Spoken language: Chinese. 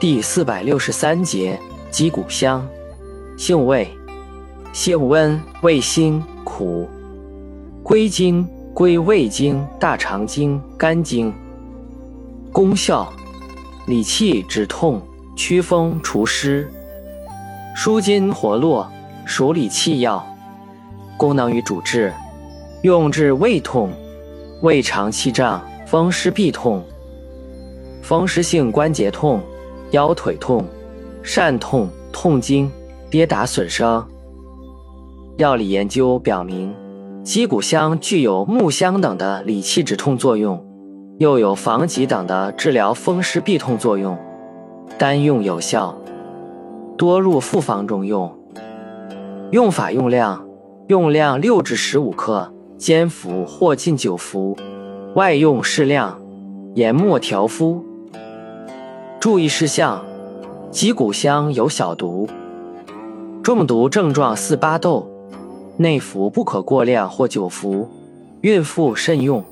第四百六十三节鸡骨香，性味：性温，味辛苦，归经归胃经、大肠经、肝经。功效：理气止痛、祛风除湿、舒筋活络，属理气药。功能与主治：用治胃痛、胃肠气胀、风湿痹痛、风湿性关节痛。腰腿痛、疝痛、痛经、跌打损伤。药理研究表明，鸡骨香具有木香等的理气止痛作用，又有防疾等的治疗风湿痹痛作用，单用有效，多入复方中用。用法用量：用量六至十五克，煎服或浸酒服，外用适量，研末调敷。注意事项：脊骨香有小毒，中毒症状似巴豆，内服不可过量或久服，孕妇慎用。